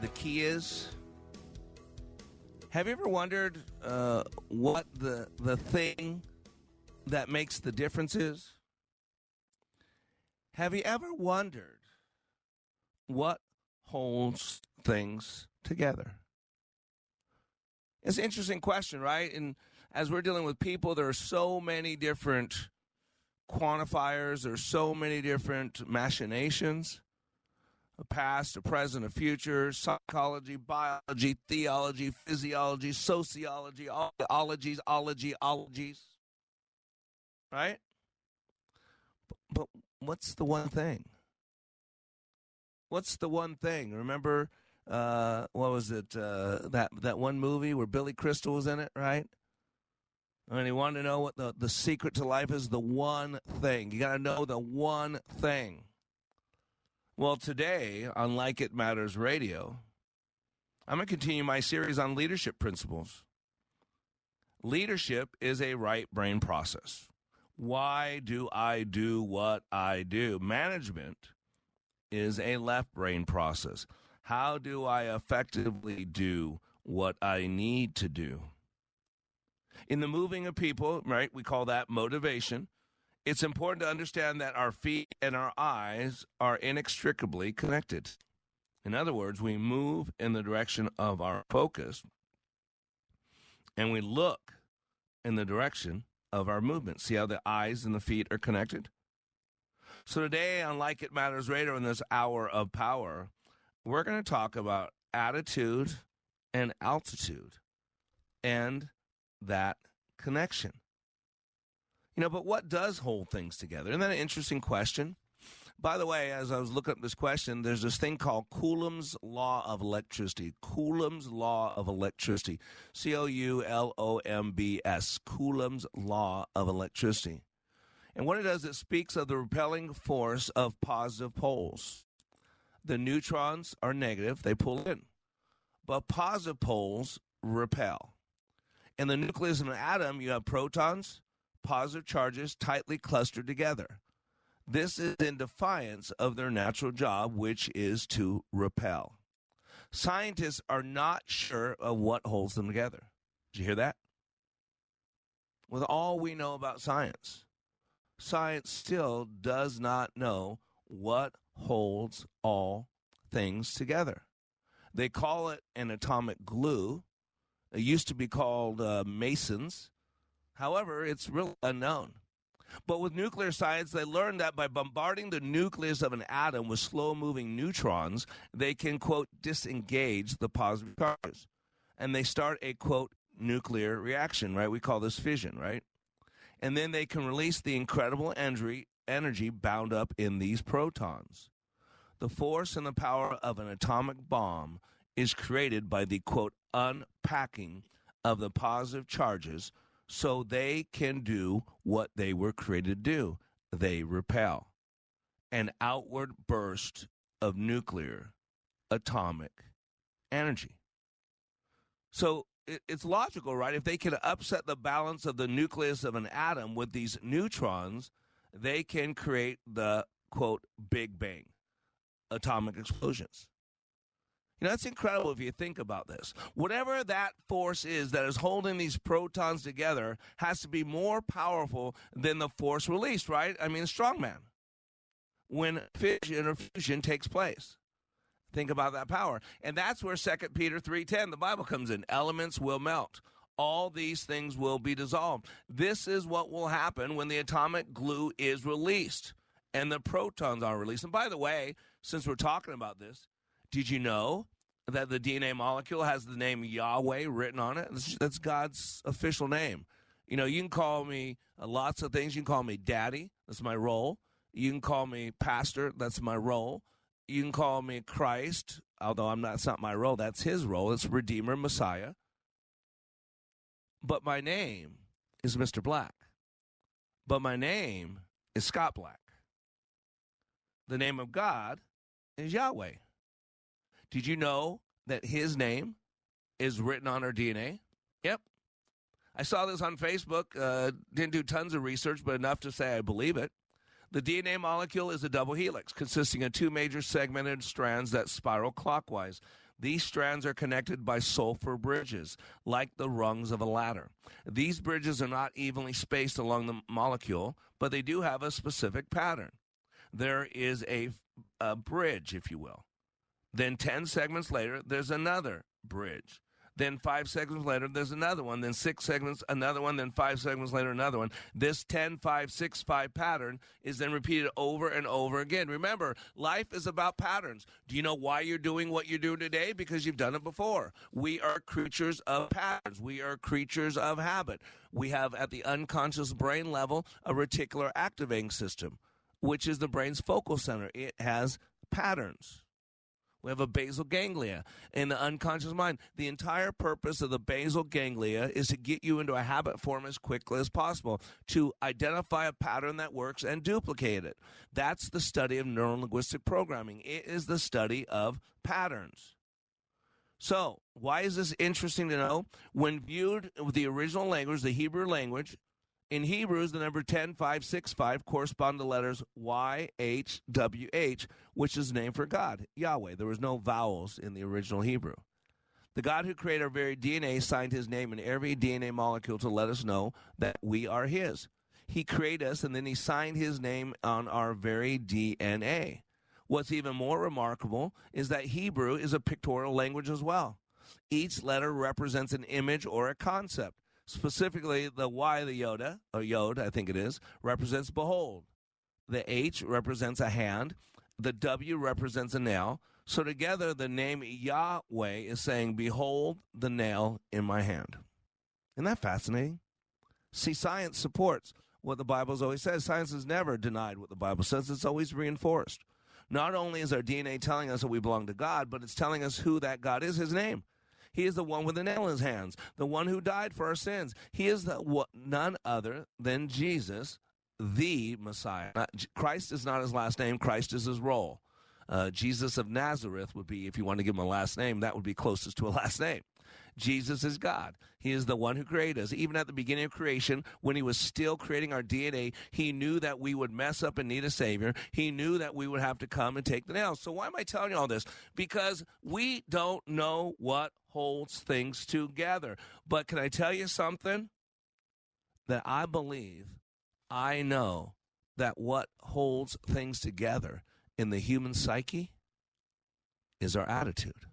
the key is? Have you ever wondered uh, what the the thing that makes the difference is? Have you ever wondered what holds things together? It's an interesting question, right? And as we're dealing with people, there are so many different quantifiers, there's so many different machinations a past, a present, a future, psychology, biology, theology, physiology, sociology, all ologies, ology, ologies. Right? But, what's the one thing? What's the one thing? Remember, uh, what was it? Uh, that that one movie where Billy Crystal was in it, right? And he wanted to know what the, the secret to life is the one thing. You got to know the one thing. Well, today on Like It Matters Radio, I'm going to continue my series on leadership principles. Leadership is a right brain process. Why do I do what I do? Management is a left brain process. How do I effectively do what I need to do? In the moving of people, right, we call that motivation it's important to understand that our feet and our eyes are inextricably connected. In other words, we move in the direction of our focus and we look in the direction of our movement. See how the eyes and the feet are connected? So today on Like It Matters Radio in this hour of power, we're going to talk about attitude and altitude and that connection. You know, but what does hold things together? Isn't that an interesting question? By the way, as I was looking up this question, there's this thing called Coulomb's Law of Electricity. Coulomb's Law of Electricity. C O U L O M B S. Coulomb's Law of Electricity. And what it does, it speaks of the repelling force of positive poles. The neutrons are negative, they pull in. But positive poles repel. In the nucleus of an atom, you have protons, positive charges tightly clustered together. This is in defiance of their natural job, which is to repel. Scientists are not sure of what holds them together. Did you hear that? With all we know about science, science still does not know what holds all things together. They call it an atomic glue. It used to be called uh, mesons. However, it's really unknown. But with nuclear science, they learned that by bombarding the nucleus of an atom with slow moving neutrons, they can, quote, disengage the positive charges. And they start a, quote, nuclear reaction, right? We call this fission, right? And then they can release the incredible energy, energy bound up in these protons. The force and the power of an atomic bomb is created by the, quote, unpacking of the positive charges so they can do what they were created to do they repel. An outward burst of nuclear atomic energy. So it's logical, right? If they can upset the balance of the nucleus of an atom with these neutrons, they can create the quote Big Bang, atomic explosions. You know, that's incredible if you think about this. Whatever that force is that is holding these protons together has to be more powerful than the force released, right? I mean, strongman. When fission or fusion takes place, Think about that power. And that's where 2 Peter 3:10 the Bible comes in. Elements will melt. All these things will be dissolved. This is what will happen when the atomic glue is released and the protons are released. And by the way, since we're talking about this, did you know that the DNA molecule has the name Yahweh written on it? That's God's official name. You know, you can call me uh, lots of things. You can call me daddy. That's my role. You can call me pastor. That's my role. You can call me Christ, although I'm not, that's not my role. That's his role. It's Redeemer, Messiah. But my name is Mr. Black. But my name is Scott Black. The name of God is Yahweh. Did you know that his name is written on our DNA? Yep. I saw this on Facebook. Uh, didn't do tons of research, but enough to say I believe it. The DNA molecule is a double helix consisting of two major segmented strands that spiral clockwise. These strands are connected by sulfur bridges, like the rungs of a ladder. These bridges are not evenly spaced along the molecule, but they do have a specific pattern. There is a, a bridge, if you will. Then 10 segments later, there's another bridge. Then five segments later, there's another one. Then six segments, another one. Then five segments later, another one. This 10, 5, 6, 5 pattern is then repeated over and over again. Remember, life is about patterns. Do you know why you're doing what you're doing today? Because you've done it before. We are creatures of patterns, we are creatures of habit. We have at the unconscious brain level a reticular activating system, which is the brain's focal center. It has patterns. We have a basal ganglia in the unconscious mind. The entire purpose of the basal ganglia is to get you into a habit form as quickly as possible, to identify a pattern that works and duplicate it. That's the study of neurolinguistic programming. It is the study of patterns. So, why is this interesting to know? When viewed with the original language, the Hebrew language, in Hebrews, the number 10565 correspond to letters YHWH, which is name for God, Yahweh. There was no vowels in the original Hebrew. The God who created our very DNA signed his name in every DNA molecule to let us know that we are his. He created us and then he signed his name on our very DNA. What's even more remarkable is that Hebrew is a pictorial language as well. Each letter represents an image or a concept. Specifically, the Y, the Yoda, or Yod, I think it is, represents behold. The H represents a hand. The W represents a nail. So together, the name Yahweh is saying, Behold the nail in my hand. Isn't that fascinating? See, science supports what the Bible always says. Science has never denied what the Bible says, it's always reinforced. Not only is our DNA telling us that we belong to God, but it's telling us who that God is, his name. He is the one with the nail in his hands, the one who died for our sins. He is the none other than Jesus, the Messiah. Not, Christ is not his last name. Christ is his role. Uh, Jesus of Nazareth would be, if you want to give him a last name, that would be closest to a last name. Jesus is God. He is the one who created us. Even at the beginning of creation, when he was still creating our DNA, he knew that we would mess up and need a Savior. He knew that we would have to come and take the nails. So, why am I telling you all this? Because we don't know what holds things together. But can I tell you something? That I believe, I know that what holds things together in the human psyche is our attitude.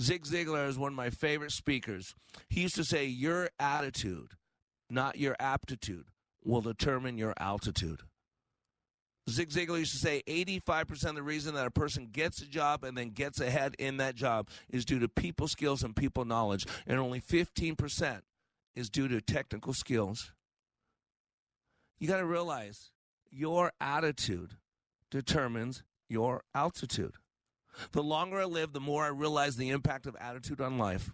Zig Ziglar is one of my favorite speakers. He used to say, Your attitude, not your aptitude, will determine your altitude. Zig Ziglar used to say 85% of the reason that a person gets a job and then gets ahead in that job is due to people skills and people knowledge, and only 15% is due to technical skills. You got to realize your attitude determines your altitude. The longer I live, the more I realize the impact of attitude on life.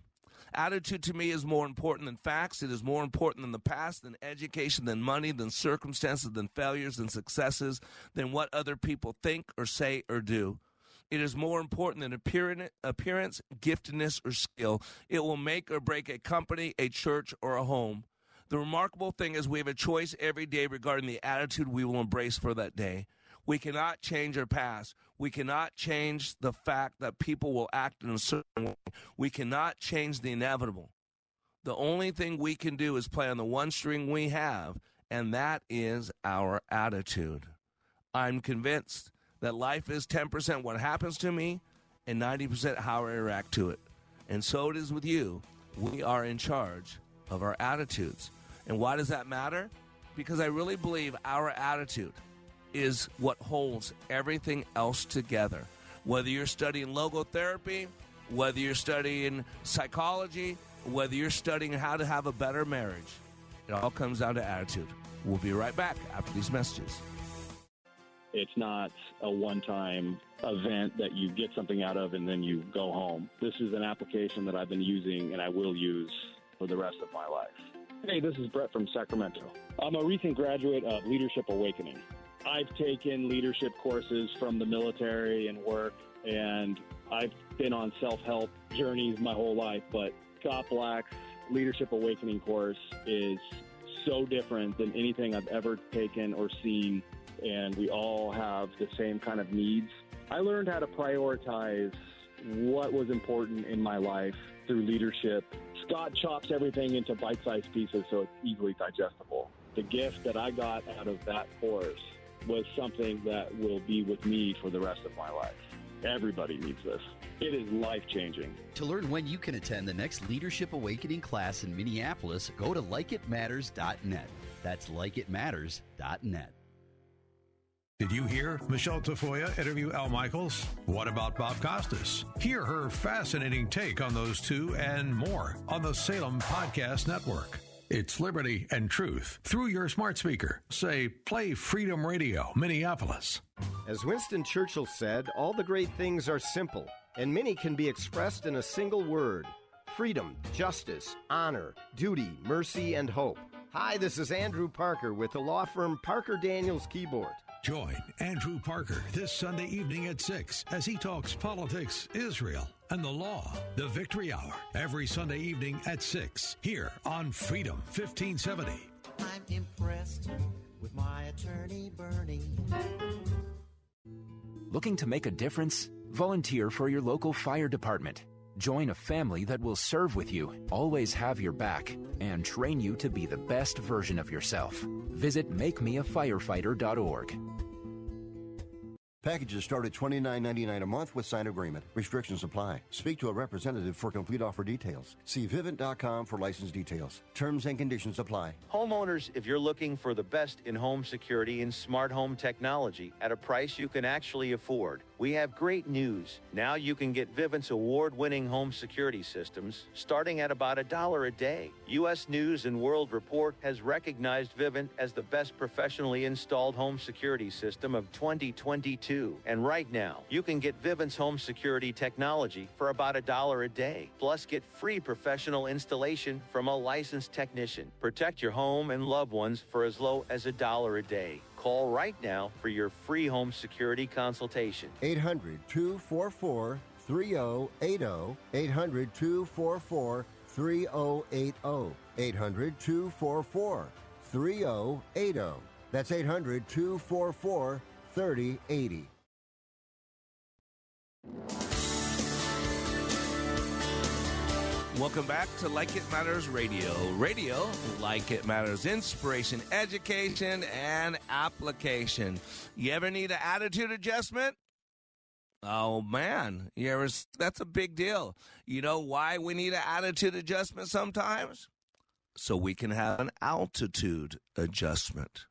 Attitude to me is more important than facts. It is more important than the past, than education, than money, than circumstances, than failures, than successes, than what other people think or say or do. It is more important than appearance, giftedness, or skill. It will make or break a company, a church, or a home. The remarkable thing is we have a choice every day regarding the attitude we will embrace for that day. We cannot change our past. We cannot change the fact that people will act in a certain way. We cannot change the inevitable. The only thing we can do is play on the one string we have, and that is our attitude. I'm convinced that life is 10% what happens to me and 90% how I react to it. And so it is with you. We are in charge of our attitudes. And why does that matter? Because I really believe our attitude is what holds everything else together. Whether you're studying logotherapy, whether you're studying psychology, whether you're studying how to have a better marriage, it all comes down to attitude. We'll be right back after these messages. It's not a one time event that you get something out of and then you go home. This is an application that I've been using and I will use for the rest of my life. Hey, this is Brett from Sacramento. I'm a recent graduate of Leadership Awakening. I've taken leadership courses from the military and work, and I've been on self help journeys my whole life. But Scott Black's Leadership Awakening course is so different than anything I've ever taken or seen, and we all have the same kind of needs. I learned how to prioritize what was important in my life through leadership. Scott chops everything into bite sized pieces so it's easily digestible. The gift that I got out of that course was something that will be with me for the rest of my life. Everybody needs this. It is life changing. To learn when you can attend the next Leadership Awakening class in Minneapolis, go to likeitmatters.net. That's likeitmatters.net. Did you hear Michelle Tafoya interview Al Michaels? What about Bob Costas? Hear her fascinating take on those two and more on the Salem Podcast Network. It's liberty and truth through your smart speaker. Say, play Freedom Radio, Minneapolis. As Winston Churchill said, all the great things are simple, and many can be expressed in a single word freedom, justice, honor, duty, mercy, and hope. Hi, this is Andrew Parker with the law firm Parker Daniels Kibort. Join Andrew Parker this Sunday evening at 6 as he talks politics, Israel, and the law. The Victory Hour, every Sunday evening at 6, here on Freedom 1570. I'm impressed with my attorney, Bernie. Looking to make a difference? Volunteer for your local fire department. Join a family that will serve with you, always have your back, and train you to be the best version of yourself. Visit makemeafirefighter.org. Packages start at $29.99 a month with signed agreement. Restrictions apply. Speak to a representative for complete offer details. See Vivint.com for license details. Terms and conditions apply. Homeowners, if you're looking for the best in home security and smart home technology at a price you can actually afford, we have great news. Now you can get Vivint's award winning home security systems starting at about a dollar a day. U.S. News and World Report has recognized Vivint as the best professionally installed home security system of 2022. And right now, you can get Vivint's home security technology for about a dollar a day. Plus, get free professional installation from a licensed technician. Protect your home and loved ones for as low as a dollar a day. Call right now for your free home security consultation. 800 244 3080. 800 244 3080. 800 244 3080. That's 800 244 3080. Welcome back to Like It Matters Radio. Radio, like it matters, inspiration, education, and application. You ever need an attitude adjustment? Oh man, you ever, that's a big deal. You know why we need an attitude adjustment sometimes? So we can have an altitude adjustment.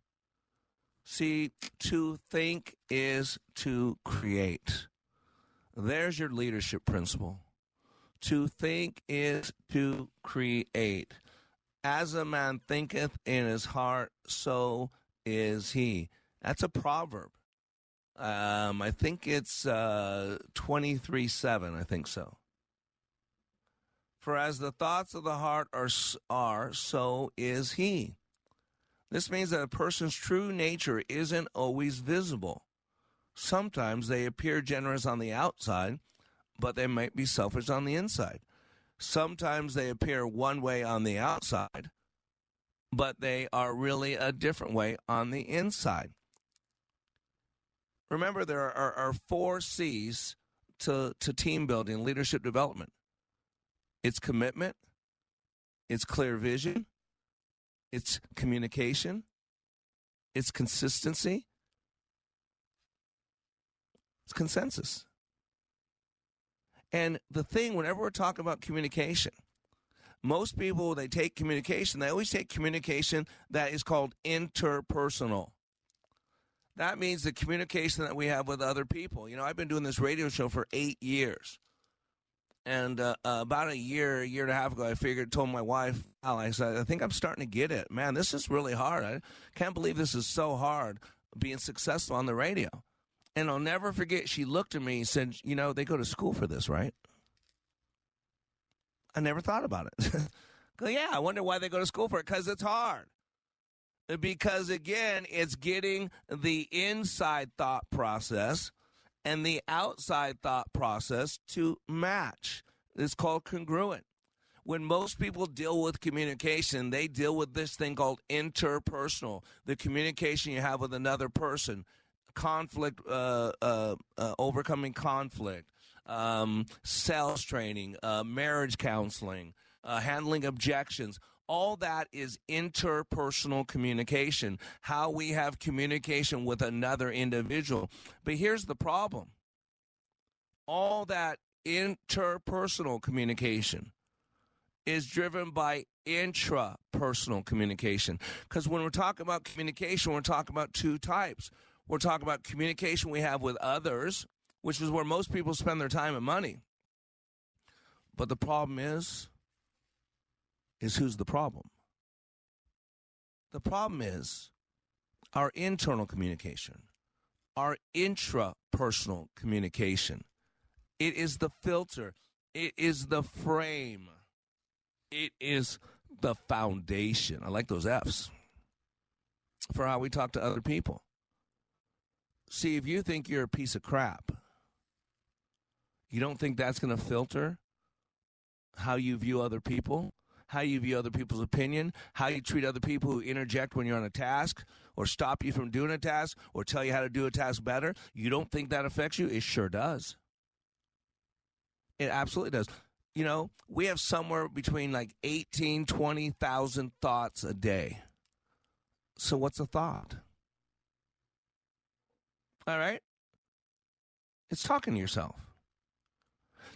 See, to think is to create. There's your leadership principle. To think is to create. As a man thinketh in his heart, so is he. That's a proverb. Um, I think it's uh, 23 7. I think so. For as the thoughts of the heart are, are, so is he. This means that a person's true nature isn't always visible. Sometimes they appear generous on the outside, but they might be selfish on the inside. Sometimes they appear one way on the outside, but they are really a different way on the inside. Remember, there are, are four C's to, to team building, leadership development it's commitment, it's clear vision, it's communication, it's consistency, it's consensus. And the thing, whenever we're talking about communication, most people, they take communication, they always take communication that is called interpersonal. That means the communication that we have with other people. You know, I've been doing this radio show for eight years. And uh, uh, about a year, a year and a half ago, I figured, told my wife, I said, I think I'm starting to get it. Man, this is really hard. I can't believe this is so hard being successful on the radio. And I'll never forget, she looked at me and said, You know, they go to school for this, right? I never thought about it. go, yeah, I wonder why they go to school for it. Because it's hard. Because again, it's getting the inside thought process and the outside thought process to match. It's called congruent. When most people deal with communication, they deal with this thing called interpersonal, the communication you have with another person, conflict, uh, uh, uh, overcoming conflict, um, sales training, uh, marriage counseling, uh, handling objections all that is interpersonal communication, how we have communication with another individual. But here's the problem all that interpersonal communication is driven by intrapersonal communication. Because when we're talking about communication, we're talking about two types. We're talking about communication we have with others, which is where most people spend their time and money. But the problem is, is who's the problem. The problem is our internal communication, our intrapersonal communication. It is the filter, it is the frame, it is the foundation. I like those F's for how we talk to other people. See, if you think you're a piece of crap, you don't think that's going to filter how you view other people? how you view other people's opinion, how you treat other people who interject when you're on a task or stop you from doing a task or tell you how to do a task better. You don't think that affects you? It sure does. It absolutely does. You know, we have somewhere between like 18, 20,000 thoughts a day. So what's a thought? All right? It's talking to yourself.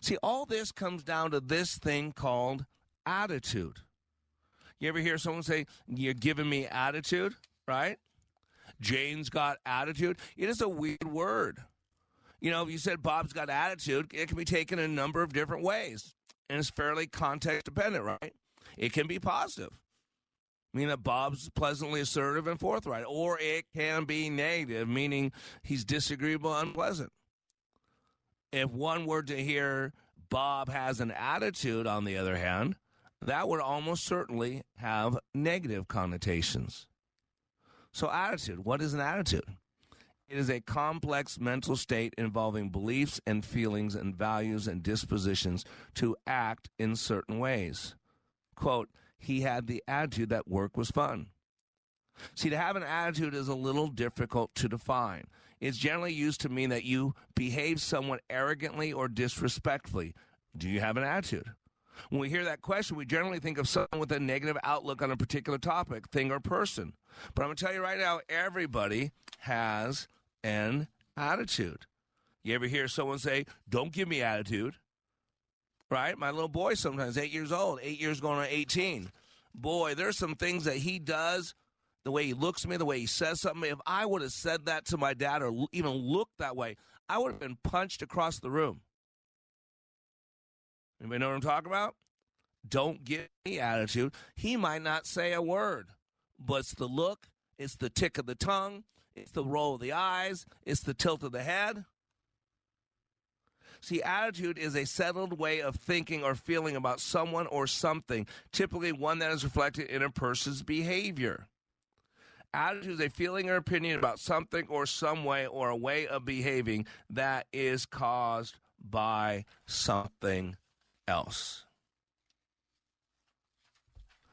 See, all this comes down to this thing called attitude. You ever hear someone say, You're giving me attitude, right? Jane's got attitude. It is a weird word. You know, if you said Bob's got attitude, it can be taken a number of different ways. And it's fairly context dependent, right? It can be positive. Meaning that Bob's pleasantly assertive and forthright. Or it can be negative, meaning he's disagreeable, unpleasant. If one were to hear Bob has an attitude, on the other hand, that would almost certainly have negative connotations. So, attitude what is an attitude? It is a complex mental state involving beliefs and feelings and values and dispositions to act in certain ways. Quote, he had the attitude that work was fun. See, to have an attitude is a little difficult to define. It's generally used to mean that you behave somewhat arrogantly or disrespectfully. Do you have an attitude? When we hear that question, we generally think of someone with a negative outlook on a particular topic, thing, or person. But I'm going to tell you right now everybody has an attitude. You ever hear someone say, Don't give me attitude? Right? My little boy sometimes, eight years old, eight years going on 18. Boy, there's some things that he does, the way he looks at me, the way he says something. If I would have said that to my dad or even looked that way, I would have been punched across the room. Anybody know what I'm talking about? Don't give me attitude. He might not say a word, but it's the look, it's the tick of the tongue, it's the roll of the eyes, it's the tilt of the head. See, attitude is a settled way of thinking or feeling about someone or something, typically one that is reflected in a person's behavior. Attitude is a feeling or opinion about something or some way or a way of behaving that is caused by something else.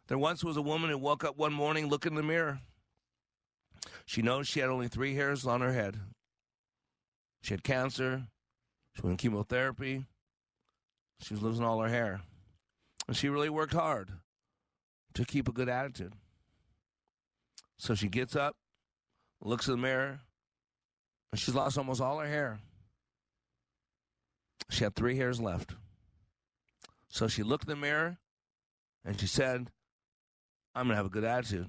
There once was a woman who woke up one morning, looked in the mirror. She knows she had only three hairs on her head. She had cancer. She went to chemotherapy. She was losing all her hair. And she really worked hard to keep a good attitude. So she gets up, looks in the mirror, and she's lost almost all her hair. She had three hairs left. So she looked in the mirror and she said, I'm going to have a good attitude.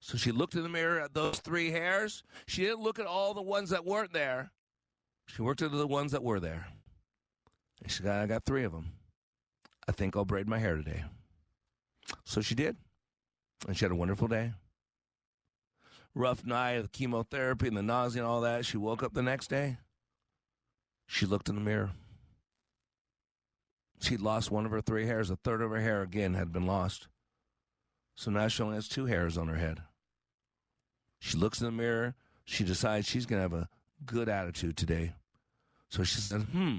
So she looked in the mirror at those three hairs. She didn't look at all the ones that weren't there. She worked at the ones that were there. And she said, I got three of them. I think I'll braid my hair today. So she did. And she had a wonderful day. Rough night of the chemotherapy and the nausea and all that. She woke up the next day. She looked in the mirror. She'd lost one of her three hairs. A third of her hair again had been lost. So now she only has two hairs on her head. She looks in the mirror. She decides she's going to have a good attitude today. So she said, hmm,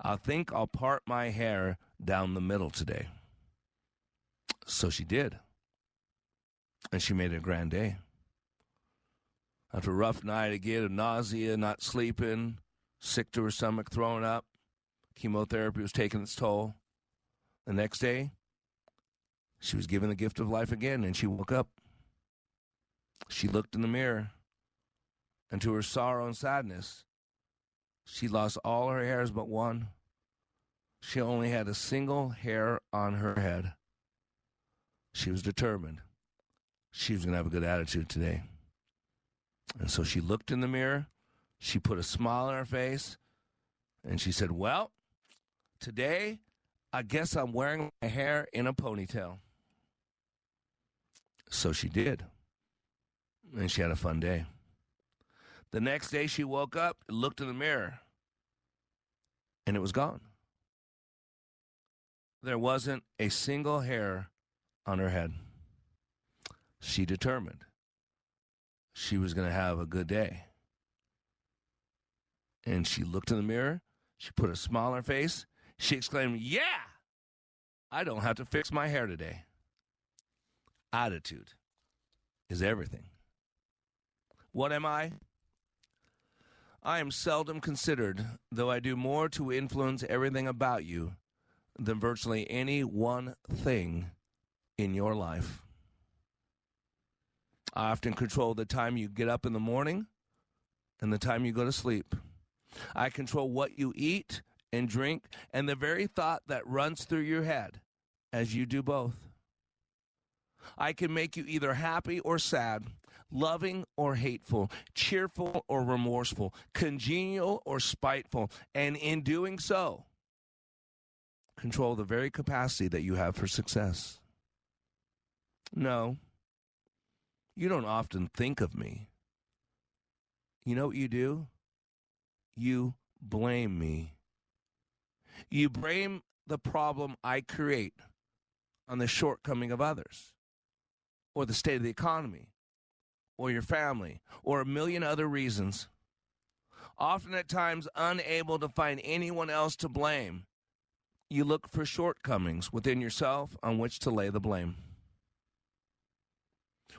I think I'll part my hair down the middle today. So she did. And she made it a grand day. After a rough night again of nausea, not sleeping, sick to her stomach, throwing up, chemotherapy was taking its toll. The next day, she was given the gift of life again, and she woke up. She looked in the mirror, and to her sorrow and sadness, she lost all her hairs but one. She only had a single hair on her head. She was determined. She was going to have a good attitude today. And so she looked in the mirror. She put a smile on her face. And she said, Well, today, I guess I'm wearing my hair in a ponytail. So she did. And she had a fun day. The next day, she woke up, looked in the mirror, and it was gone. There wasn't a single hair on her head. She determined she was going to have a good day. And she looked in the mirror. She put a smile on her face. She exclaimed, Yeah, I don't have to fix my hair today. Attitude is everything. What am I? I am seldom considered, though I do more to influence everything about you than virtually any one thing in your life. I often control the time you get up in the morning and the time you go to sleep. I control what you eat and drink and the very thought that runs through your head as you do both. I can make you either happy or sad, loving or hateful, cheerful or remorseful, congenial or spiteful, and in doing so, control the very capacity that you have for success. No, you don't often think of me. You know what you do? You blame me. You blame the problem I create on the shortcoming of others, or the state of the economy, or your family, or a million other reasons. Often at times unable to find anyone else to blame, you look for shortcomings within yourself on which to lay the blame.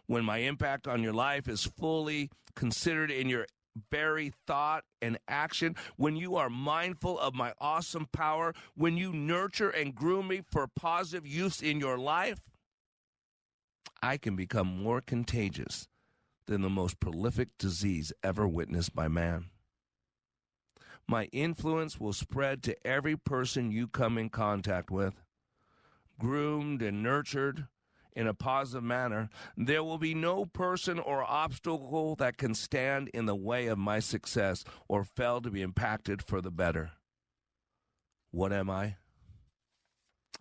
When my impact on your life is fully considered in your very thought and action, when you are mindful of my awesome power, when you nurture and groom me for positive use in your life, I can become more contagious than the most prolific disease ever witnessed by man. My influence will spread to every person you come in contact with. Groomed and nurtured in a positive manner, there will be no person or obstacle that can stand in the way of my success or fail to be impacted for the better. What am I?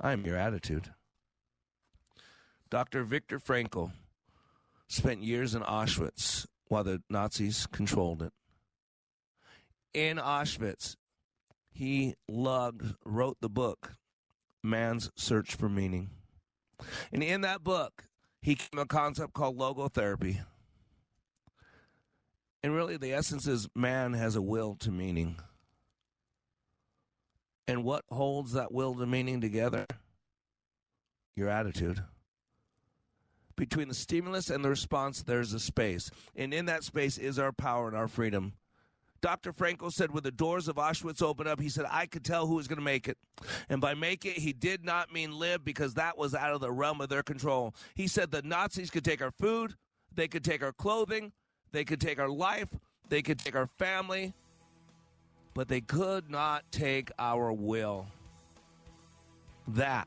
I am your attitude. Dr. Viktor Frankl spent years in Auschwitz while the Nazis controlled it in Auschwitz, he lugged, wrote the book, Man's Search for Meaning. And in that book, he came a concept called logotherapy. And really, the essence is man has a will to meaning. And what holds that will to meaning together? Your attitude. Between the stimulus and the response, there's a space. And in that space is our power and our freedom. Dr. Frankl said when the doors of Auschwitz opened up, he said, I could tell who was going to make it. And by make it, he did not mean live because that was out of the realm of their control. He said the Nazis could take our food, they could take our clothing, they could take our life, they could take our family. but they could not take our will. That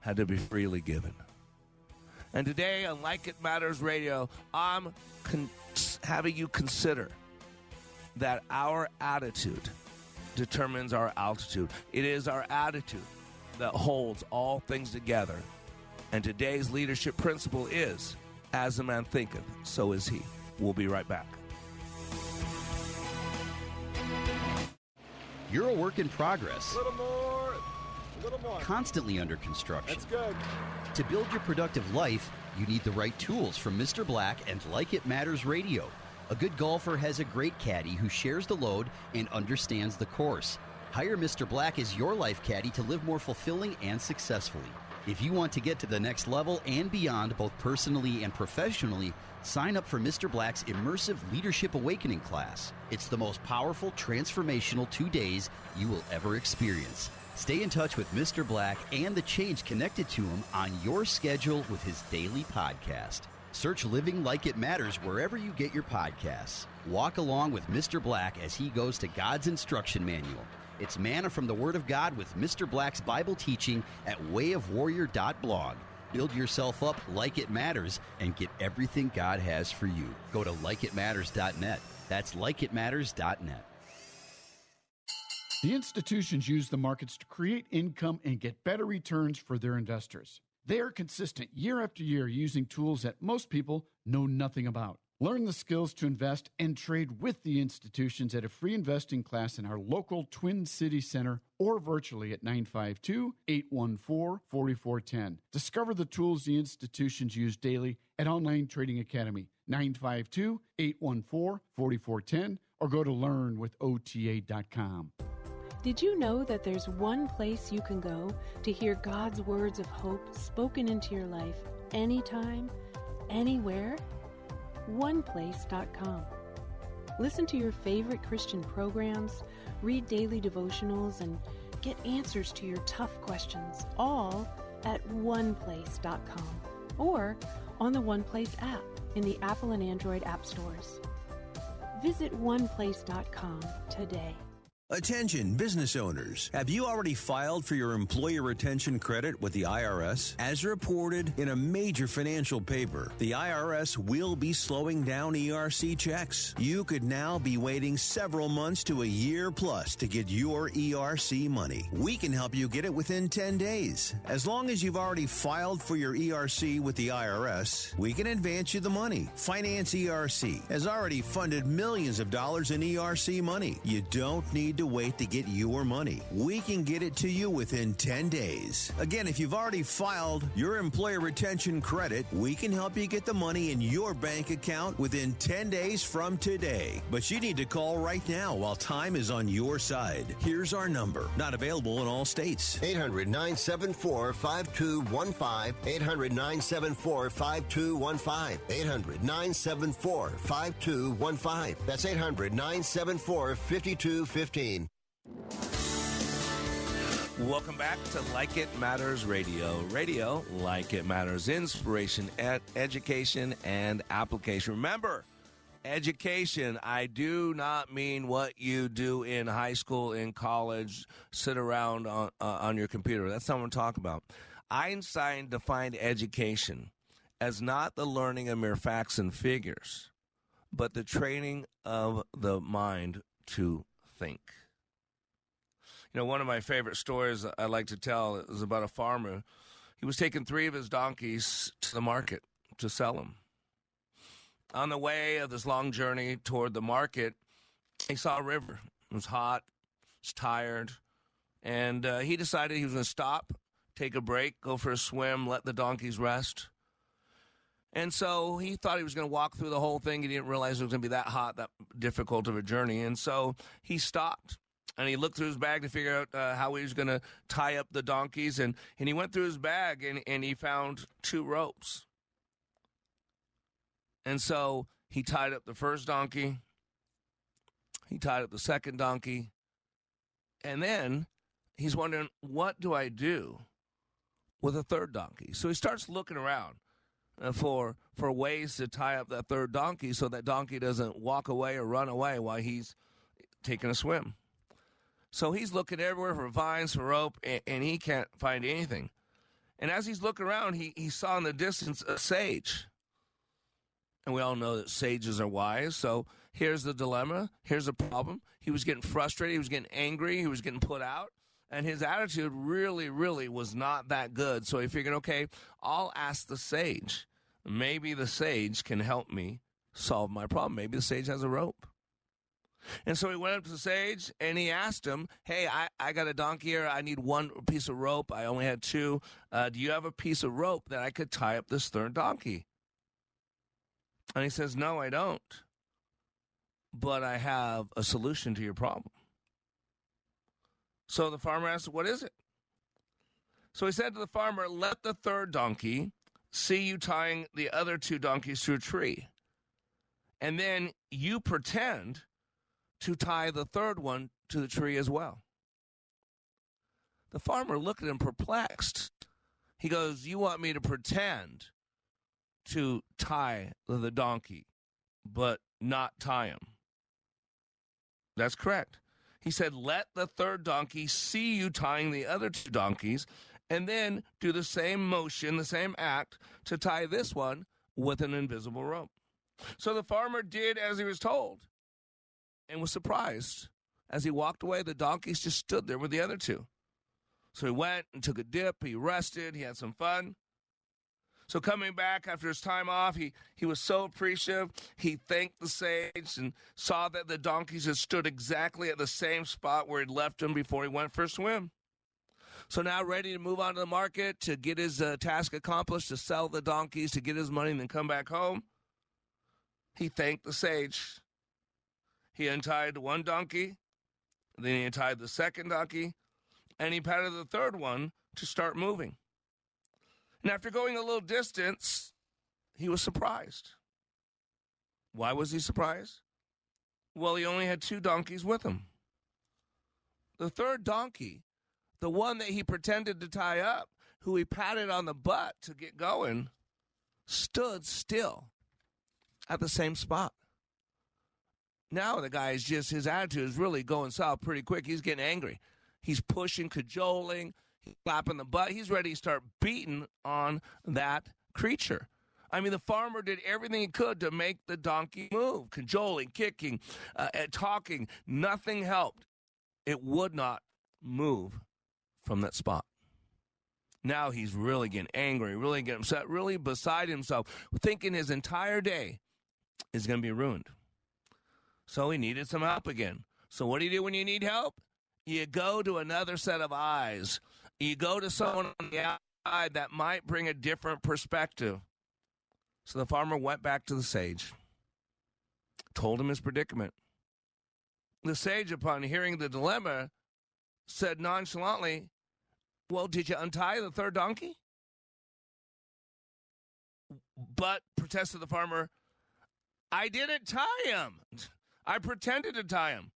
had to be freely given. And today on Like It Matters Radio, I'm con- having you consider that our attitude determines our altitude. It is our attitude that holds all things together. And today's leadership principle is as a man thinketh, so is he. We'll be right back. You're a work in progress. A little more. A little more. Constantly under construction. That's good. To build your productive life, you need the right tools from Mr. Black and Like It Matters Radio. A good golfer has a great caddy who shares the load and understands the course. Hire Mr. Black as your life caddy to live more fulfilling and successfully. If you want to get to the next level and beyond, both personally and professionally, sign up for Mr. Black's immersive Leadership Awakening class. It's the most powerful, transformational two days you will ever experience. Stay in touch with Mr. Black and the change connected to him on your schedule with his daily podcast. Search Living Like It Matters wherever you get your podcasts. Walk along with Mr. Black as he goes to God's instruction manual. It's manna from the Word of God with Mr. Black's Bible teaching at wayofwarrior.blog. Build yourself up like it matters and get everything God has for you. Go to likeitmatters.net. That's likeitmatters.net. The institutions use the markets to create income and get better returns for their investors. They are consistent year after year using tools that most people know nothing about. Learn the skills to invest and trade with the institutions at a free investing class in our local Twin City Center or virtually at 952 814 4410. Discover the tools the institutions use daily at Online Trading Academy 952 814 4410 or go to learnwithota.com. Did you know that there's one place you can go to hear God's words of hope spoken into your life anytime, anywhere? OnePlace.com. Listen to your favorite Christian programs, read daily devotionals, and get answers to your tough questions all at OnePlace.com or on the OnePlace app in the Apple and Android app stores. Visit OnePlace.com today. Attention business owners. Have you already filed for your employer retention credit with the IRS? As reported in a major financial paper, the IRS will be slowing down ERC checks. You could now be waiting several months to a year plus to get your ERC money. We can help you get it within 10 days. As long as you've already filed for your ERC with the IRS, we can advance you the money. Finance ERC has already funded millions of dollars in ERC money. You don't need to wait to get your money. We can get it to you within 10 days. Again, if you've already filed your employer retention credit, we can help you get the money in your bank account within 10 days from today. But you need to call right now while time is on your side. Here's our number. Not available in all states. 800 974 5215. 800 974 5215. 800 974 5215. That's 800 974 5215. Welcome back to Like It Matters Radio. Radio, like it matters, inspiration, ed- education, and application. Remember, education, I do not mean what you do in high school, in college, sit around on, uh, on your computer. That's not what I'm talking about. Einstein defined education as not the learning of mere facts and figures, but the training of the mind to think. You know, one of my favorite stories I like to tell is about a farmer. He was taking three of his donkeys to the market to sell them. On the way of this long journey toward the market, he saw a river. It was hot, was tired, and uh, he decided he was going to stop, take a break, go for a swim, let the donkeys rest. And so he thought he was going to walk through the whole thing. He didn't realize it was going to be that hot, that difficult of a journey. And so he stopped and he looked through his bag to figure out uh, how he was going to tie up the donkeys and, and he went through his bag and, and he found two ropes. And so he tied up the first donkey he tied up the second donkey and then he's wondering what do i do with a third donkey? So he starts looking around uh, for for ways to tie up that third donkey so that donkey doesn't walk away or run away while he's taking a swim So he's looking everywhere for vines, for rope, and, and he can't find anything. And as he's looking around, he, he saw in the distance a sage. And we all know that sages are wise. So here's the dilemma. Here's the problem. He was getting frustrated. He was getting angry. He was getting put out. And his attitude really, really was not that good. So he figured, okay, I'll ask the sage. Maybe the sage can help me solve my problem. Maybe the sage has a rope. And so he went up to the sage and he asked him, Hey, I, I got a donkey here. I need one piece of rope. I only had two. Uh, do you have a piece of rope that I could tie up this third donkey? And he says, No, I don't. But I have a solution to your problem. So the farmer asked, What is it? So he said to the farmer, Let the third donkey see you tying the other two donkeys to a tree. And then you pretend to tie the third one to the tree as well. The farmer looked at him perplexed. He goes, You want me to pretend to tie the donkey, but not tie him? That's correct. He said, Let the third donkey see you tying the other two donkeys, and then do the same motion, the same act to tie this one with an invisible rope. So the farmer did as he was told and was surprised. As he walked away, the donkeys just stood there with the other two. So he went and took a dip, he rested, he had some fun. So coming back after his time off, he, he was so appreciative. He thanked the sage and saw that the donkeys had stood exactly at the same spot where he'd left them before he went for a swim. So now ready to move on to the market to get his uh, task accomplished, to sell the donkeys, to get his money, and then come back home. He thanked the sage. He untied one donkey, then he untied the second donkey, and he patted the third one to start moving. And after going a little distance, he was surprised. Why was he surprised? Well, he only had two donkeys with him. The third donkey, the one that he pretended to tie up, who he patted on the butt to get going, stood still at the same spot. Now the guy is just, his attitude is really going south pretty quick. He's getting angry. He's pushing, cajoling, slapping the butt. He's ready to start beating on that creature. I mean, the farmer did everything he could to make the donkey move, cajoling, kicking, uh, talking. Nothing helped. It would not move from that spot. Now he's really getting angry, really getting upset, really beside himself, thinking his entire day is going to be ruined. So he needed some help again. So what do you do when you need help? You go to another set of eyes. You go to someone on the outside that might bring a different perspective. So the farmer went back to the sage, told him his predicament. The sage, upon hearing the dilemma, said nonchalantly, Well, did you untie the third donkey? But, protested the farmer, I didn't tie him. I pretended to tie him.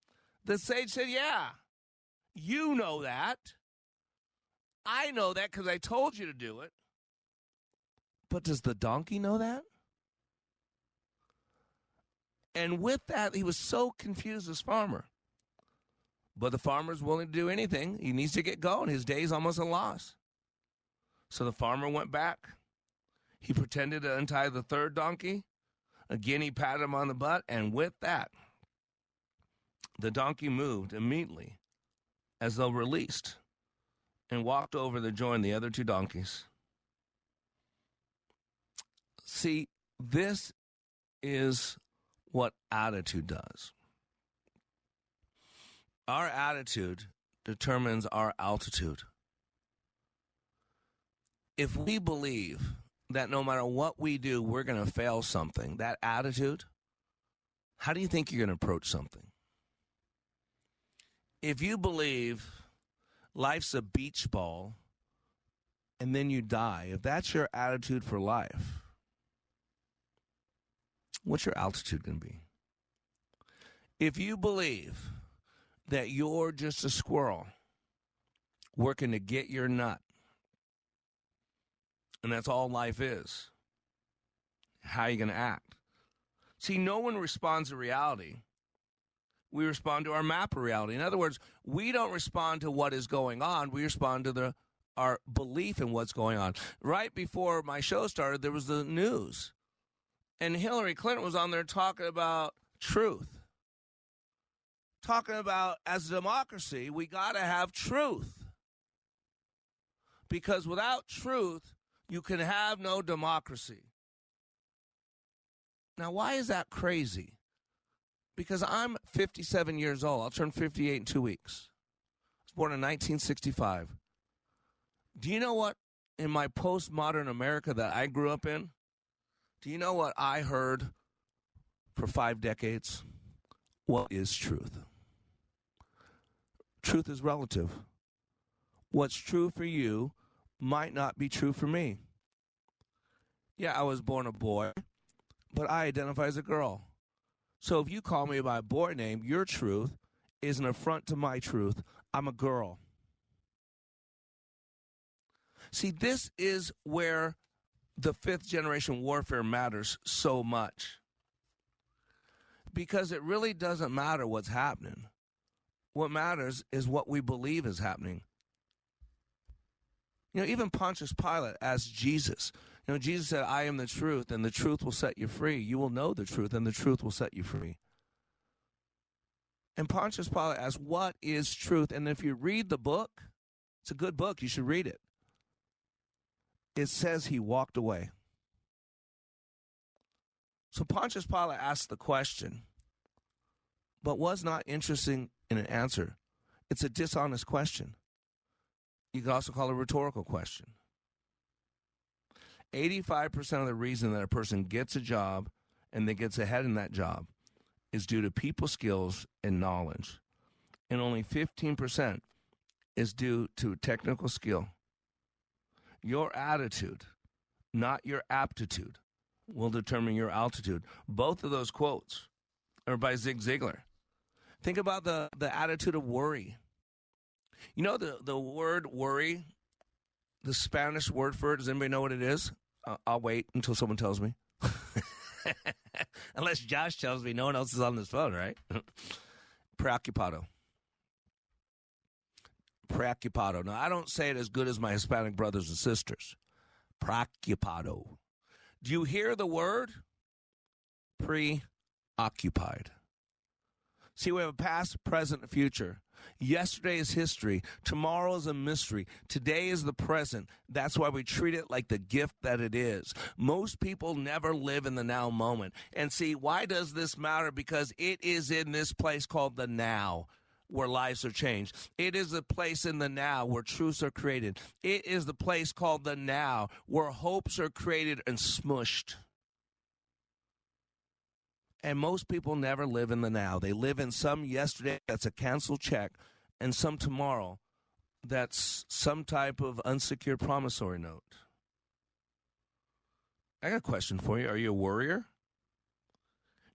The sage said, Yeah, you know that. I know that because I told you to do it. But does the donkey know that? And with that, he was so confused, this farmer. But the farmer's willing to do anything. He needs to get going. His day's almost a loss. So the farmer went back. He pretended to untie the third donkey. Again, he patted him on the butt. And with that, the donkey moved immediately as though released and walked over to join the other two donkeys. See, this is what attitude does. Our attitude determines our altitude. If we believe that no matter what we do, we're going to fail something, that attitude, how do you think you're going to approach something? If you believe life's a beach ball and then you die, if that's your attitude for life, what's your altitude going to be? If you believe that you're just a squirrel working to get your nut, and that's all life is, how are you going to act? See, no one responds to reality we respond to our map of reality. In other words, we don't respond to what is going on, we respond to the our belief in what's going on. Right before my show started, there was the news. And Hillary Clinton was on there talking about truth. Talking about as a democracy, we got to have truth. Because without truth, you can have no democracy. Now, why is that crazy? Because I'm 57 years old. I'll turn 58 in two weeks. I was born in 1965. Do you know what, in my postmodern America that I grew up in, do you know what I heard for five decades? What is truth? Truth is relative. What's true for you might not be true for me. Yeah, I was born a boy, but I identify as a girl. So if you call me by a boy name, your truth is an affront to my truth. I'm a girl. See, this is where the fifth generation warfare matters so much. Because it really doesn't matter what's happening. What matters is what we believe is happening. You know, even Pontius Pilate asked Jesus, you know, Jesus said, I am the truth, and the truth will set you free. You will know the truth, and the truth will set you free. And Pontius Pilate asked, What is truth? And if you read the book, it's a good book, you should read it it says he walked away. So Pontius Pilate asked the question, but was not interested in an answer. It's a dishonest question. You could also call it a rhetorical question. 85% of the reason that a person gets a job and then gets ahead in that job is due to people skills and knowledge. And only 15% is due to technical skill your attitude, not your aptitude, will determine your altitude. Both of those quotes are by Zig Ziglar. Think about the, the attitude of worry. You know the, the word worry, the Spanish word for it, does anybody know what it is? Uh, I'll wait until someone tells me. Unless Josh tells me no one else is on this phone, right? Preocupado preocupado. Now, I don't say it as good as my Hispanic brothers and sisters. Preocupado. Do you hear the word? Preoccupied. See, we have a past, present, future. Yesterday is history. Tomorrow is a mystery. Today is the present. That's why we treat it like the gift that it is. Most people never live in the now moment. And see, why does this matter? Because it is in this place called the now where lives are changed. It is the place in the now where truths are created. It is the place called the now where hopes are created and smushed. And most people never live in the now. They live in some yesterday that's a canceled check and some tomorrow that's some type of unsecured promissory note. I got a question for you. Are you a worrier?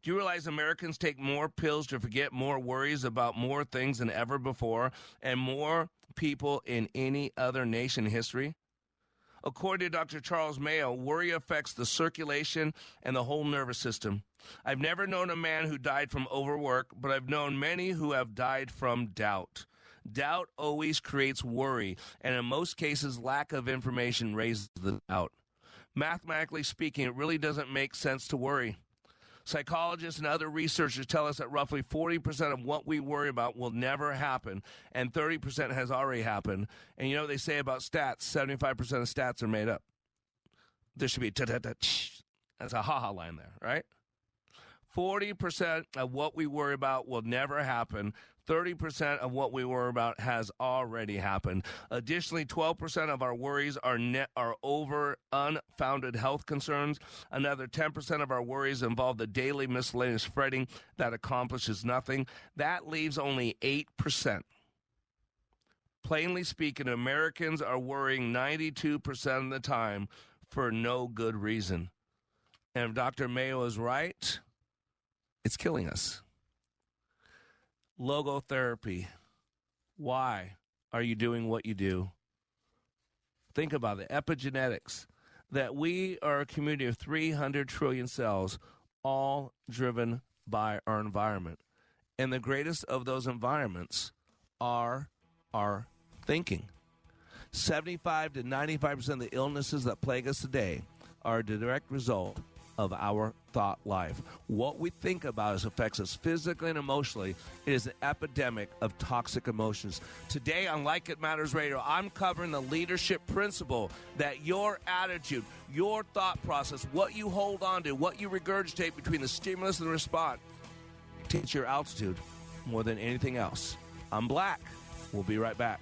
Do you realize Americans take more pills to forget more worries about more things than ever before and more people in any other nation history? According to Dr. Charles Mayo, worry affects the circulation and the whole nervous system. I've never known a man who died from overwork, but I've known many who have died from doubt. Doubt always creates worry, and in most cases, lack of information raises the doubt. Mathematically speaking, it really doesn't make sense to worry. Psychologists and other researchers tell us that roughly 40% of what we worry about will never happen, and 30% has already happened. And you know what they say about stats 75% of stats are made up. There should be that's a ha ha line there, right? 40% of what we worry about will never happen. 30% of what we worry about has already happened. Additionally, 12% of our worries are net, are over unfounded health concerns. Another 10% of our worries involve the daily miscellaneous fretting that accomplishes nothing. That leaves only 8%. Plainly speaking, Americans are worrying 92% of the time for no good reason. And if Dr. Mayo is right, it's killing us logotherapy. Why are you doing what you do? Think about it epigenetics. That we are a community of 300 trillion cells, all driven by our environment. And the greatest of those environments are our thinking. 75 to 95% of the illnesses that plague us today are a direct result of our thought life. What we think about us affects us physically and emotionally. It is an epidemic of toxic emotions. Today on Like It Matters Radio, I'm covering the leadership principle that your attitude, your thought process, what you hold on to, what you regurgitate between the stimulus and the response, takes your altitude more than anything else. I'm Black. We'll be right back.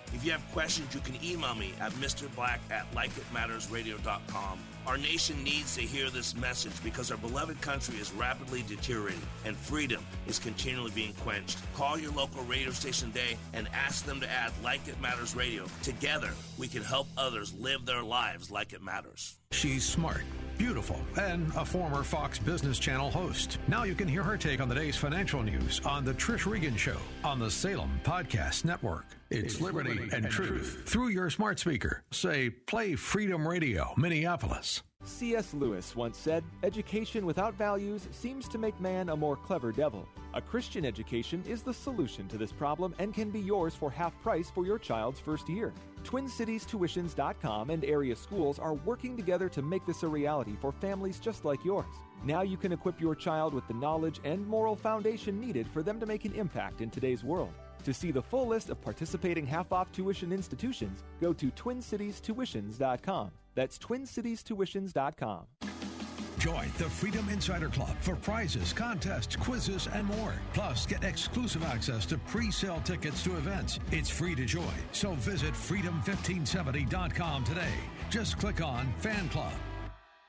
If you have questions, you can email me at mrblack at likeitmattersradio.com. Our nation needs to hear this message because our beloved country is rapidly deteriorating and freedom is continually being quenched. Call your local radio station today and ask them to add Like It Matters Radio. Together, we can help others live their lives like it matters. She's smart, beautiful, and a former Fox Business Channel host. Now you can hear her take on the day's financial news on The Trish Regan Show on the Salem Podcast Network. It's, it's liberty, liberty, and, and truth. truth. Through your smart speaker, say, play Freedom Radio, Minneapolis. C.S. Lewis once said, Education without values seems to make man a more clever devil. A Christian education is the solution to this problem and can be yours for half price for your child's first year. TwinCitiesTuitions.com and area schools are working together to make this a reality for families just like yours. Now you can equip your child with the knowledge and moral foundation needed for them to make an impact in today's world. To see the full list of participating half off tuition institutions, go to TwinCitiesTuitions.com. That's TwinCitiesTuitions.com. Join the Freedom Insider Club for prizes, contests, quizzes, and more. Plus, get exclusive access to pre sale tickets to events. It's free to join, so visit freedom1570.com today. Just click on Fan Club.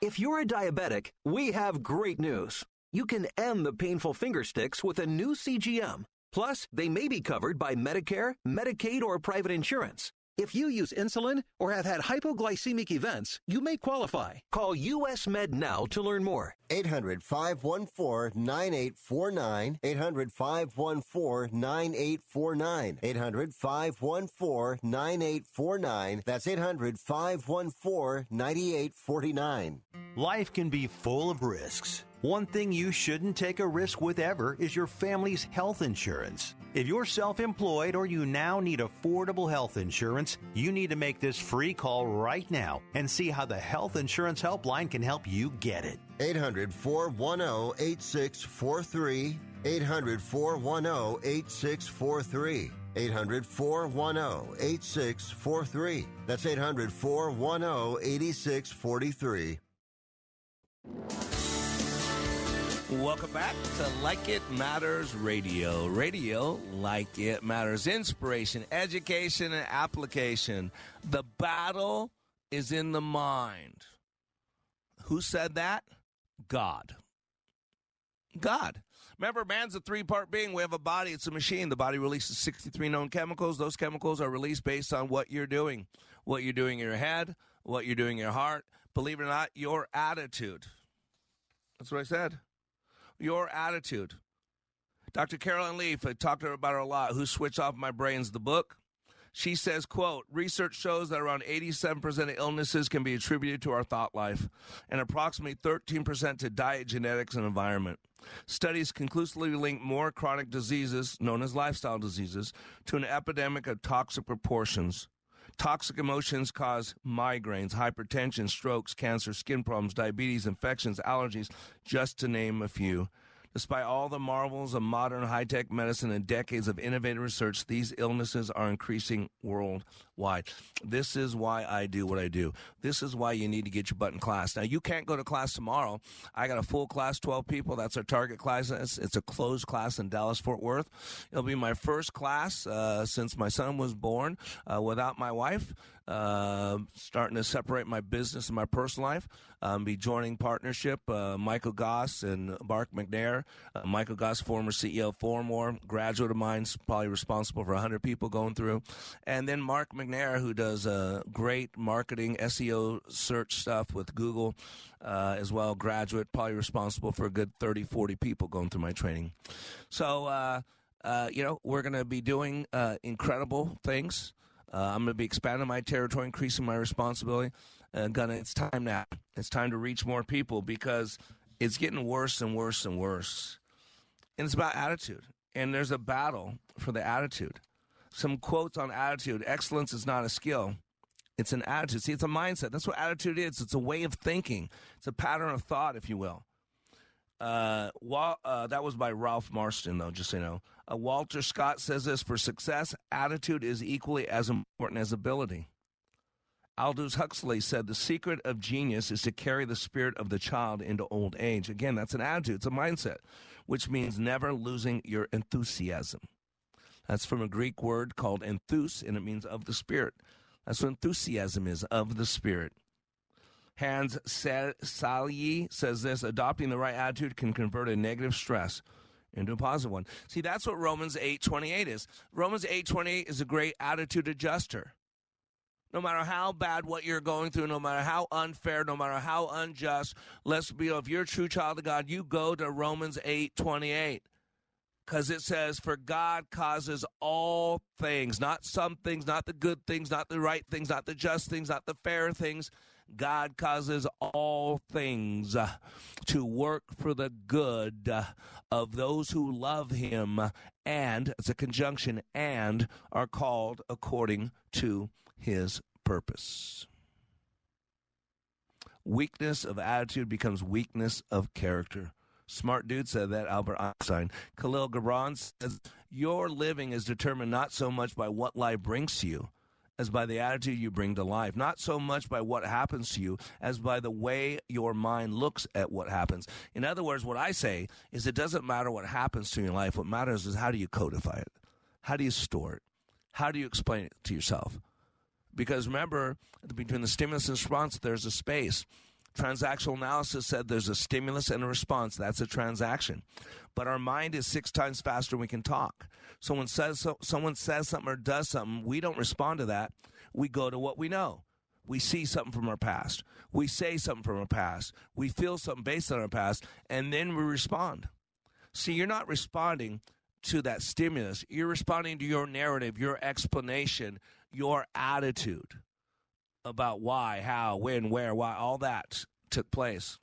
If you're a diabetic, we have great news. You can end the painful finger sticks with a new CGM. Plus, they may be covered by Medicare, Medicaid, or private insurance. If you use insulin or have had hypoglycemic events, you may qualify. Call US Med now to learn more. 800 514 9849. 800 514 9849. 800 514 9849. That's 800 514 9849. Life can be full of risks. One thing you shouldn't take a risk with ever is your family's health insurance. If you're self employed or you now need affordable health insurance, you need to make this free call right now and see how the Health Insurance Helpline can help you get it. 800 410 8643. 800 410 8643. 800 410 8643. That's 800 410 8643. Welcome back to Like It Matters Radio. Radio, like it matters. Inspiration, education, and application. The battle is in the mind. Who said that? God. God. Remember, man's a three part being. We have a body, it's a machine. The body releases 63 known chemicals. Those chemicals are released based on what you're doing, what you're doing in your head, what you're doing in your heart. Believe it or not, your attitude. That's what I said your attitude. Dr. Carolyn Leaf, I talked to her about her a lot, who switched off my brains the book. She says, quote, research shows that around 87% of illnesses can be attributed to our thought life and approximately 13% to diet, genetics, and environment. Studies conclusively link more chronic diseases, known as lifestyle diseases, to an epidemic of toxic proportions. Toxic emotions cause migraines, hypertension, strokes, cancer, skin problems, diabetes, infections, allergies, just to name a few. Despite all the marvels of modern high tech medicine and decades of innovative research, these illnesses are increasing worldwide. This is why I do what I do. This is why you need to get your butt in class. Now, you can't go to class tomorrow. I got a full class, 12 people. That's our target class. It's, a closed class in Dallas, Fort Worth. It'll be my first class uh, since my son was born uh, without my wife. Uh, starting to separate my business and my personal life. Um, be joining partnership uh, Michael Goss and Mark McNair. Uh, Michael Goss, former CEO of Formore, graduate of mine, probably responsible for 100 people going through. And then Mark McNair, who does uh, great marketing, SEO search stuff with Google uh, as well, graduate, probably responsible for a good 30, 40 people going through my training. So, uh, uh, you know, we're going to be doing incredible things. Uh, I'm going to be expanding my territory, increasing my responsibility. Uh, gonna, it's time now. It's time to reach more people because it's getting worse and worse and worse. And it's about attitude. And there's a battle for the attitude. Some quotes on attitude excellence is not a skill, it's an attitude. See, it's a mindset. That's what attitude is. It's a way of thinking, it's a pattern of thought, if you will. Uh, uh, that was by Ralph Marston, though, just so you know. Uh, Walter Scott says this for success, attitude is equally as important as ability. Aldous Huxley said the secret of genius is to carry the spirit of the child into old age. Again, that's an attitude, it's a mindset, which means never losing your enthusiasm. That's from a Greek word called enthus, and it means of the spirit. That's what enthusiasm is, of the spirit. Hans Selye says this adopting the right attitude can convert a negative stress into a positive one. See, that's what Romans 8:28 is. Romans 8:28 is a great attitude adjuster. No matter how bad what you're going through, no matter how unfair, no matter how unjust, let's be if you're a true child of God, you go to Romans 8:28 because it says, For God causes all things, not some things, not the good things, not the right things, not the just things, not the fair things, God causes all things to work for the good of those who love him and, it's a conjunction, and are called according to his purpose. Weakness of attitude becomes weakness of character. Smart dude said that, Albert Einstein. Kahlil Gibran says, Your living is determined not so much by what life brings to you as by the attitude you bring to life. Not so much by what happens to you as by the way your mind looks at what happens. In other words, what I say is it doesn't matter what happens to you in life. What matters is how do you codify it? How do you store it? How do you explain it to yourself? Because remember, between the stimulus and response, there's a space. Transactional analysis said there's a stimulus and a response. That's a transaction. But our mind is six times faster than we can talk. Someone says so, someone says something or does something, we don't respond to that. We go to what we know. We see something from our past. We say something from our past. We feel something based on our past, and then we respond. See, you're not responding to that stimulus. You're responding to your narrative, your explanation, your attitude about why, how, when, where, why, all that took place.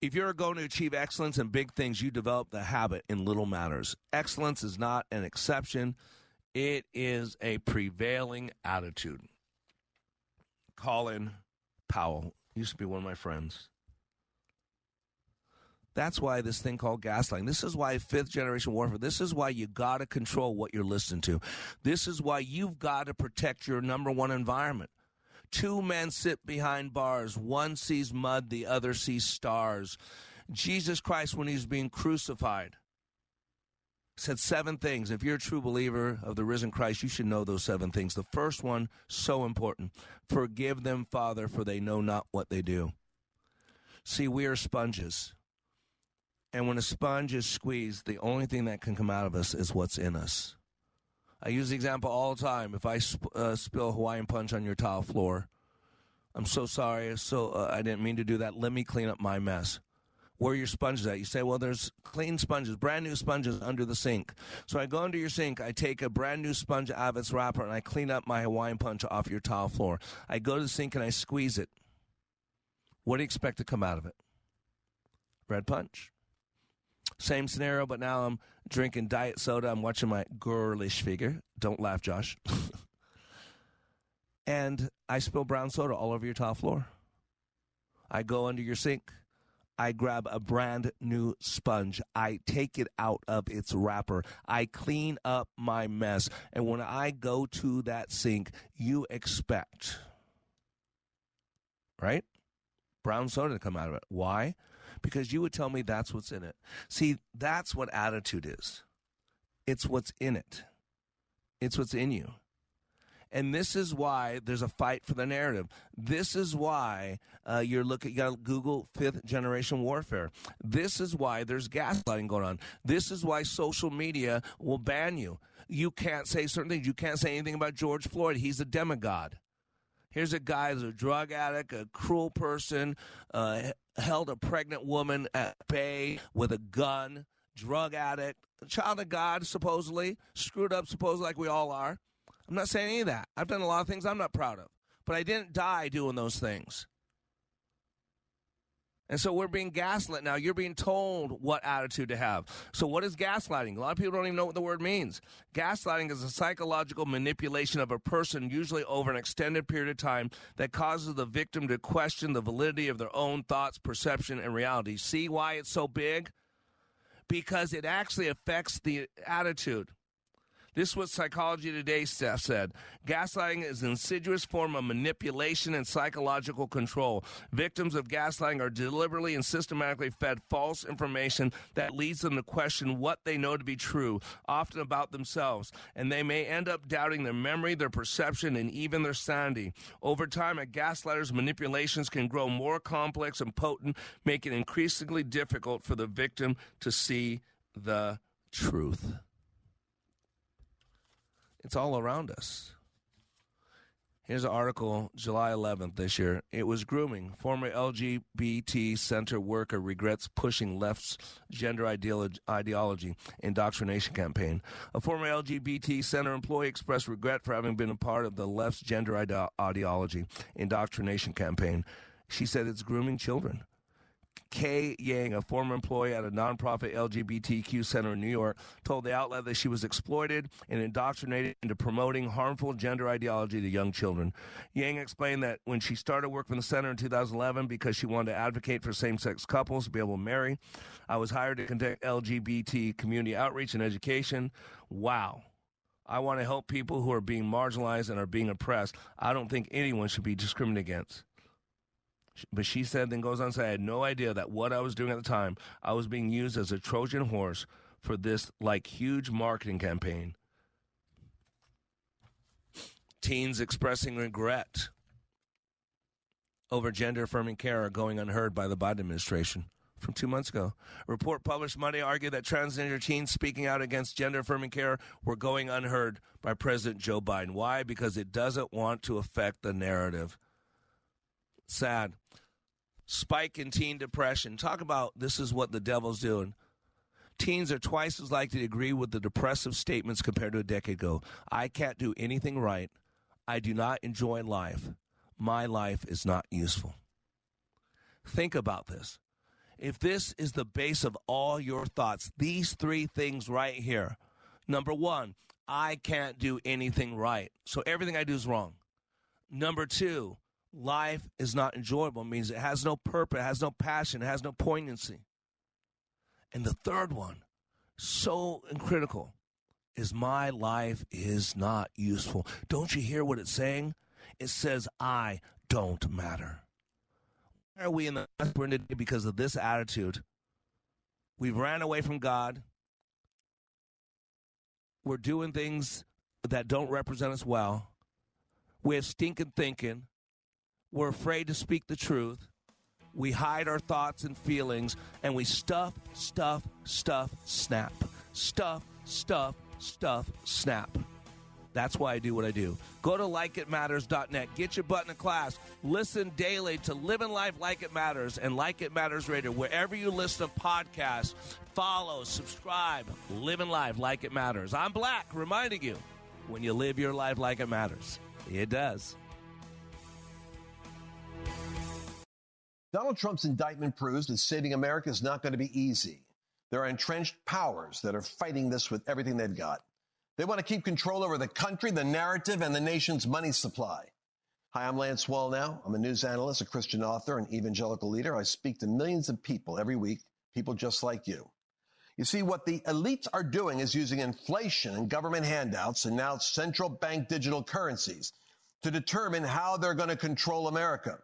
If you're going to achieve excellence in big things, you develop the habit in little matters. Excellence is not an exception, it is a prevailing attitude. Colin Powell used to be one of my friends. That's why this thing called gaslighting. This is why fifth generation warfare. This is why you got to control what you're listening to. This is why you've got to protect your number one environment. Two men sit behind bars. One sees mud, the other sees stars. Jesus Christ, when he's being crucified, said seven things. If you're a true believer of the risen Christ, you should know those seven things. The first one, so important forgive them, Father, for they know not what they do. See, we are sponges. And when a sponge is squeezed, the only thing that can come out of us is what's in us. I use the example all the time. If I sp- uh, spill Hawaiian punch on your tile floor, I'm so sorry. So uh, I didn't mean to do that. Let me clean up my mess. Where are your sponges at? You say, well, there's clean sponges, brand new sponges under the sink. So I go under your sink, I take a brand new sponge out of its wrapper, and I clean up my Hawaiian punch off your tile floor. I go to the sink and I squeeze it. What do you expect to come out of it? Red punch. Same scenario, but now I'm drinking diet soda. I'm watching my girlish figure. Don't laugh, Josh. and I spill brown soda all over your tile floor. I go under your sink. I grab a brand new sponge. I take it out of its wrapper. I clean up my mess. And when I go to that sink, you expect, right? Brown soda to come out of it. Why? Because you would tell me that's what's in it. See, that's what attitude is. It's what's in it. It's what's in you. And this is why there's a fight for the narrative. This is why uh, you're looking, you got to Google fifth generation warfare. This is why there's gaslighting going on. This is why social media will ban you. You can't say certain things. You can't say anything about George Floyd. He's a demigod. Here's a guy who's a drug addict, a cruel person, uh, held a pregnant woman at bay with a gun, drug addict, child of God, supposedly, screwed up, supposedly, like we all are. I'm not saying any of that. I've done a lot of things I'm not proud of, but I didn't die doing those things. And so we're being gaslit now. You're being told what attitude to have. So, what is gaslighting? A lot of people don't even know what the word means. Gaslighting is a psychological manipulation of a person, usually over an extended period of time, that causes the victim to question the validity of their own thoughts, perception, and reality. See why it's so big? Because it actually affects the attitude. This is what Psychology Today staff said. Gaslighting is an insidious form of manipulation and psychological control. Victims of gaslighting are deliberately and systematically fed false information that leads them to question what they know to be true, often about themselves, and they may end up doubting their memory, their perception, and even their sanity. Over time, a gaslighter's manipulations can grow more complex and potent, making it increasingly difficult for the victim to see the truth. It's all around us. Here's an article, July 11th this year. It was grooming. Former LGBT center worker regrets pushing left's gender ideology indoctrination campaign. A former LGBT center employee expressed regret for having been a part of the left's gender ide- ideology indoctrination campaign. She said it's grooming children. Kay Yang, a former employee at a nonprofit LGBTQ center in New York, told the outlet that she was exploited and indoctrinated into promoting harmful gender ideology to young children. Yang explained that when she started work for the center in 2011 because she wanted to advocate for same sex couples to be able to marry, I was hired to conduct LGBT community outreach and education. Wow. I want to help people who are being marginalized and are being oppressed. I don't think anyone should be discriminated against. But she said, then goes on to say, I had no idea that what I was doing at the time, I was being used as a Trojan horse for this like huge marketing campaign. Teens expressing regret over gender affirming care are going unheard by the Biden administration. From two months ago, a report published Monday argued that transgender teens speaking out against gender affirming care were going unheard by President Joe Biden. Why? Because it doesn't want to affect the narrative. Sad spike in teen depression. Talk about this is what the devil's doing. Teens are twice as likely to agree with the depressive statements compared to a decade ago. I can't do anything right. I do not enjoy life. My life is not useful. Think about this. If this is the base of all your thoughts, these three things right here. Number one, I can't do anything right. So everything I do is wrong. Number two, life is not enjoyable. It means it has no purpose, it has no passion, it has no poignancy. And the third one, so critical, is my life is not useful. Don't you hear what it's saying? It says, I don't matter. Why are we in the mess we're in today because of this attitude? We've ran away from God. We're doing things that don't represent us well. We have stinking thinking. We're afraid to speak the truth. We hide our thoughts and feelings, and we stuff, stuff, stuff, snap. Stuff, stuff, stuff, snap. That's why I do what I do. Go to likeitmatters.net. Get your butt in class. Listen daily to Living Life Like It Matters and Like It Matters Radio. Wherever you listen to podcasts, follow, subscribe, Living Life Like It Matters. I'm Black, reminding you when you live your life like it matters, it does. Donald Trump's indictment proves that saving America is not going to be easy. There are entrenched powers that are fighting this with everything they've got. They want to keep control over the country, the narrative, and the nation's money supply. Hi, I'm Lance Wallnau. I'm a news analyst, a Christian author, and evangelical leader. I speak to millions of people every week, people just like you. You see, what the elites are doing is using inflation and government handouts and now central bank digital currencies to determine how they're going to control America.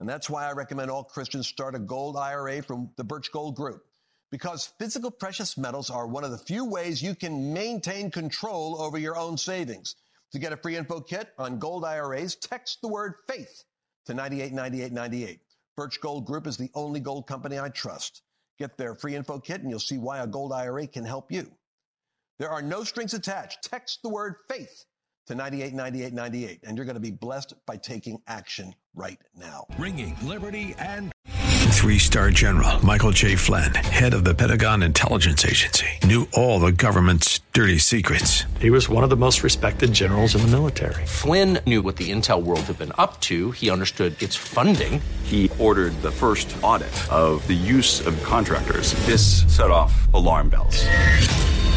And that's why I recommend all Christians start a gold IRA from the Birch Gold Group. Because physical precious metals are one of the few ways you can maintain control over your own savings. To get a free info kit on gold IRAs, text the word faith to 989898. Birch Gold Group is the only gold company I trust. Get their free info kit and you'll see why a gold IRA can help you. There are no strings attached. Text the word faith to 989898 and you're going to be blessed by taking action right now. Ringing liberty and Three star general Michael J. Flynn, head of the Pentagon Intelligence Agency, knew all the government's dirty secrets. He was one of the most respected generals in the military. Flynn knew what the intel world had been up to, he understood its funding. He ordered the first audit of the use of contractors. This set off alarm bells.